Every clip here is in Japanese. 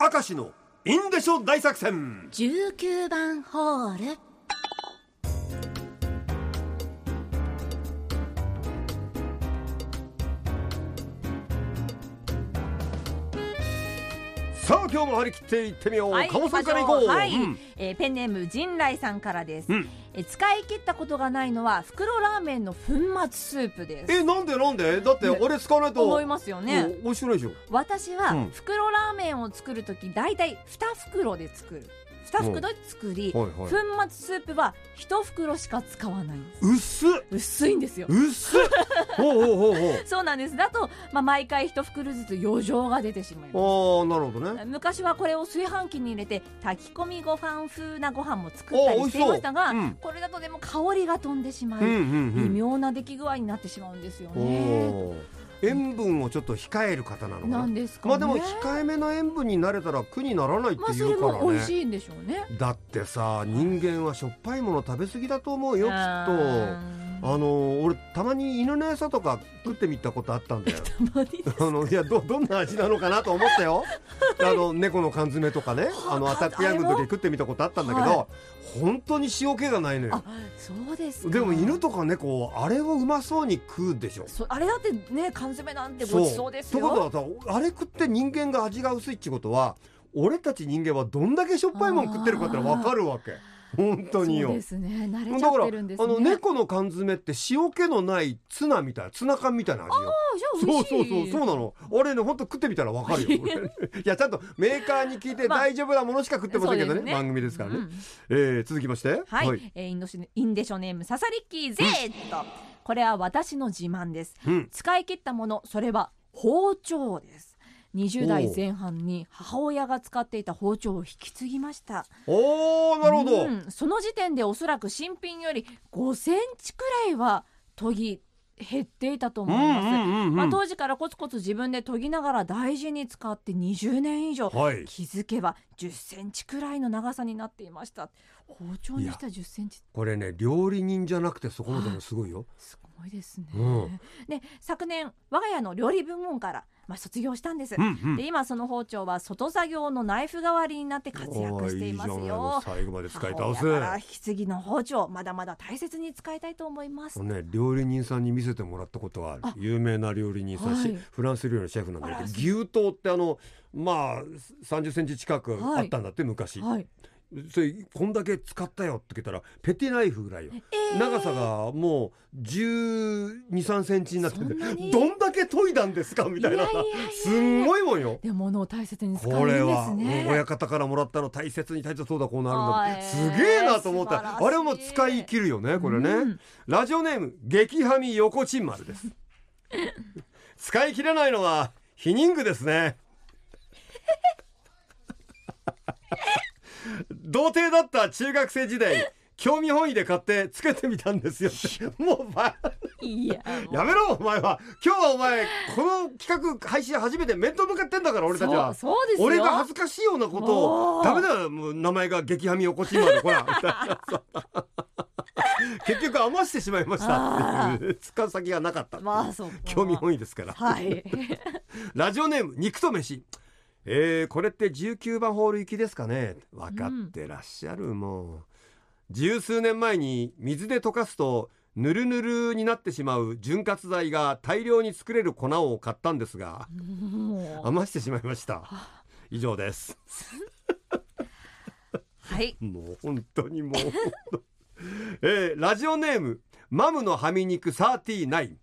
明石のインデショ大作戦。19番ホール。さあ今日も張り切っていってみよう、はい、鴨さんからいこう、はい、うん。えーペンネーム陣来さんからです、うん。えー使い切ったことがないのは袋ラーメンの粉末スープです。えなんでなんで？だってね俺使わないと。思いますよね。お美味しくないでしょ。私はうん。袋ラーメンを作るとき大体2袋で作る2袋で作り、はいはい。粉末スープは1袋しか使わないんです。うっ。す薄いんですよ。うっそうなんです。だと、まあ、毎回1袋ずつ余剰が出てしまいます。ああなるほどね。昔はこれを炊飯器に入れて炊き込みご飯風なご飯も作ったりしていましたが、う。うん。これだとでも香りが飛んでしまい、うんうん微うん。妙な出来具合になってしまうんですよおね。ー塩分をちょっと控える方なのかななんですかね。まあでも控えめの塩分になれたら苦にならないってまあそれ言うからね、も美味しいんでしょうね。だってさ人間はしょっぱいもの食べ過ぎだと思うよきっとああの俺たまに犬の餌とか食ってみたことあったんだよ。ー たまにあのいやどどんな味なのかなと思ったよ。あの猫の缶詰とかねあのアタックヤングの時食ってみたことあったんだけど、は本当に塩気がないのよ。あそうですか。でも犬とか猫あれをうまそうに食うでしょ。そあれだってね缶詰なんてごちそうですよ。ということはさあれ食って人間が味が薄いってことは俺たち人間はどんだけしょっぱいもん食ってるかってのは分かるわけ本当によ。そうですね。慣れちゃってるんですね。あの猫の缶詰って塩気のないツナみたいなツナ缶みたいな味よ。あじゃあそう美味しい。そうそうそうなの。俺ね本当食ってみたらわかるよ。いやちゃんとメーカーに聞いてまあ大丈夫なものしか食ってませんけどね,、番組ですからね、うん。えー続きまして。はい、えーインドシインデショネームササリッキー Z、これは私の自慢です。うん。使い切ったものそれは包丁です20代前半に母親が使っていた包丁を引き継ぎました。おーなるほど、うん。その時点でおそらく新品より5センチくらいは研ぎ減っていたと思います、まあ、当時からコツコツ自分で研ぎながら大事に使って20年以上はい。気づけば10センチくらいの長さになっていました。包丁にした10センチこれね料理人じゃなくてそこまでもすごいよ。すごいですね、うん。で昨年我が家の料理部門から、まあ、卒業したんです、うんうん。で今その包丁は外作業のナイフ代わりになって活躍していますよ。最後まで使い倒す。引き継ぎの包丁まだまだ大切に使いたいと思います。ね、料理人さんに見せてもらったことがあるあ有名な料理人さん、しはい。フランス料理のシェフなんだけど牛刀ってあのまあ3 0センチ近くはい。あったんだって、昔、はいそれこんだけ使ったよって言ったらペティナイフぐらいよ、えー。長さがもう1 2 3センチになっててどんだけ研いだんですかみたいな。すんごいもんよ。でも物を大切に使うんこれですはね。親方からもらったの大切に大切そうだこうなるんだはい。すげえなと思った。あれはもう使い切るよねこれね、うんラジオネーム激ハミ横チン丸です。使い切れないのはヒニングですね童貞だった中学生時代興味本位で買ってつけてみたんですよ。もうばいや。やめろお前は。今日はお前この企画配信初めて面と向かってんだから俺たちは。そうそうですよ。俺が恥ずかしいようなことをダメだよもう名前が激ハミ横チンまでほら結局余してしまいましたっていう使う先がなかったまあそうか。興味本位ですから。はい。ラジオネーム肉と飯えー、これって19番ホール行きですかね。分かってらっしゃる、もう十数年前に水で溶かすとぬるぬるになってしまう潤滑剤が大量に作れる粉を買ったんですがもう。余してしまいました。以上です。はい。もう本当にもう えー、ラジオネームマムのはみ肉39はい。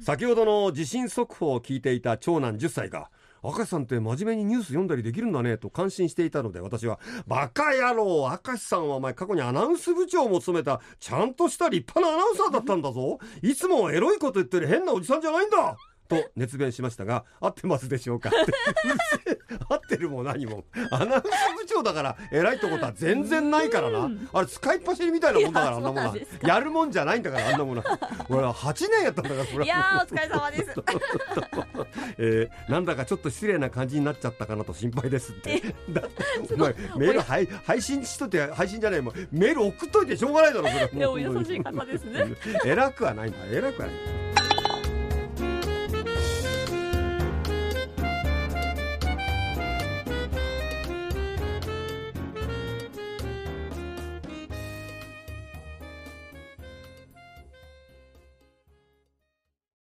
先ほどの地震速報を聞いていた長男10歳が明石さんって真面目にニュース読んだりできるんだねと感心していたので私は「バカ野郎明石さんはお前過去にアナウンス部長も務めたちゃんとした立派なアナウンサーだったんだぞいつもエロいこと言ってる変なおじさんじゃないんだ!」と熱弁しましたが合ってますでしょうかって。合ってるも何も。アナウンス部長だから偉いってことは全然ないからな。あれ使いっ走りみたいなもんだからあんなもんやるもんじゃないんだからあんなもの。は俺は8年やったんだからそれいやーお疲れ様です。えー、なんだかちょっと失礼な感じになっちゃったかなと心配ですって。だってお前メール配配信しといて配信じゃないもうメール送っといてしょうがないだろそれはでも優しい方ですね。偉くはないんだ。偉くはない。